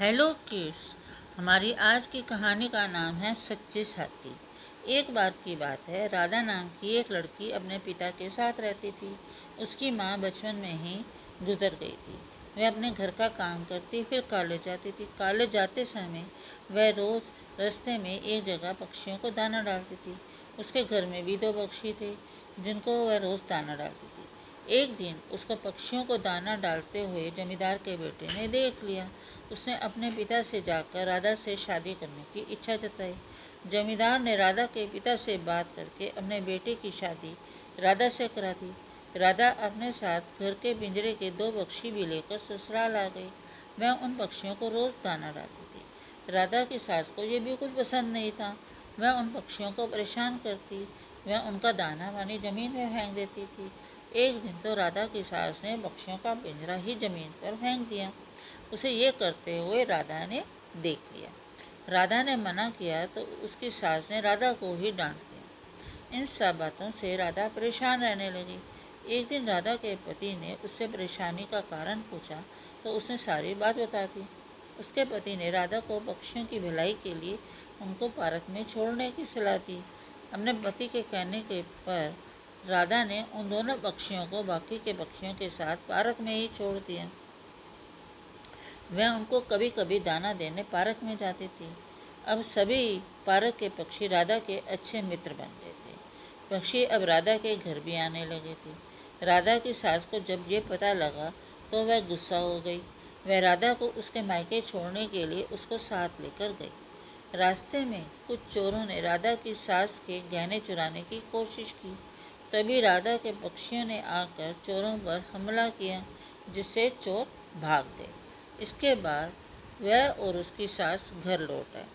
Hello kids, हमारी आज की कहानी का नाम है सच्चे साथी। एक बार की बात है, राधा नाम की एक लड़की अपने पिता के साथ रहती थी। उसकी माँ बचपन में ही गुजर गई थी। वह अपने घर का काम करती, फिर कॉलेज जाती थी। कॉलेज जाते समय वह रोज़ रास्ते में एक जगह पक्षियों को दाना डालती थी। उसके घर में भी दो पक्षी थे, जिनको वह रोज़ दाना डालती थी। एक दिन उसको पक्षियों को दाना डालते हुए जमींदार के बेटे ने देख लिया। उसने अपने पिता से जाकर राधा से शादी करने की इच्छा जताई। जमींदार ने राधा के पिता से बात करके अपने बेटे की शादी राधा से करा दी। राधा अपने साथ घर के पिंजरे के दो पक्षी भी लेकर ससुराल आ गई। वह उन पक्षियों को रोज दाना डालती थी। राधा की सास को ये बिल्कुल पसंद नहीं था। वह उन पक्षियों को परेशान करती। वह उनका दाना पानी ज़मीन में फेंक देती थी। एक दिन तो राधा की सास ने पक्षियों का पिंजरा ही ज़मीन पर फेंक दिया। उसे ये करते हुए राधा ने देख लिया। राधा ने मना किया तो उसकी सास ने राधा को ही डांट दिया। इन सब बातों से राधा परेशान रहने लगी। एक दिन राधा के पति ने उससे परेशानी का कारण पूछा तो उसने सारी बात बता दी। उसके पति ने राधा को पक्षियों की भलाई के लिए उनको पार्क में छोड़ने की सलाह दी। अपने पति के कहने के पर राधा ने उन दोनों पक्षियों को बाकी के पक्षियों के साथ पार्क में ही छोड़ दिया। वह उनको कभी कभी दाना देने पार्क में जाती थी। अब सभी पार्क के पक्षी राधा के अच्छे मित्र बन गए थे। पक्षी अब राधा के घर भी आने लगे थे। राधा की सास को जब ये पता लगा तो वह गुस्सा हो गई। वह राधा को उसके मायके छोड़ने के लिए उसको साथ लेकर गई। रास्ते में कुछ चोरों ने राधा की सास के गहने चुराने की कोशिश की। तभी राधा के पक्षियों ने आकर चोरों पर हमला किया, जिससे चोर भाग गए। इसके बाद वह और उसकी सास घर लौट आए।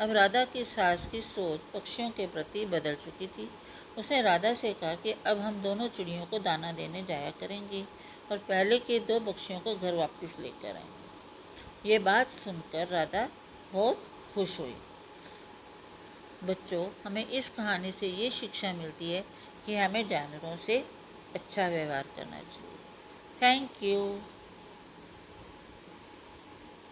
अब राधा की सास की सोच पक्षियों के प्रति बदल चुकी थी। उसने राधा से कहा कि अब हम दोनों चिड़ियों को दाना देने जाया करेंगे और पहले के दो पक्षियों को घर वापस लेकर आएँगे। ये बात सुनकर राधा बहुत खुश हुई। बच्चों, हमें इस कहानी से ये शिक्षा मिलती है कि हमें जानवरों से अच्छा व्यवहार करना चाहिए। Thank you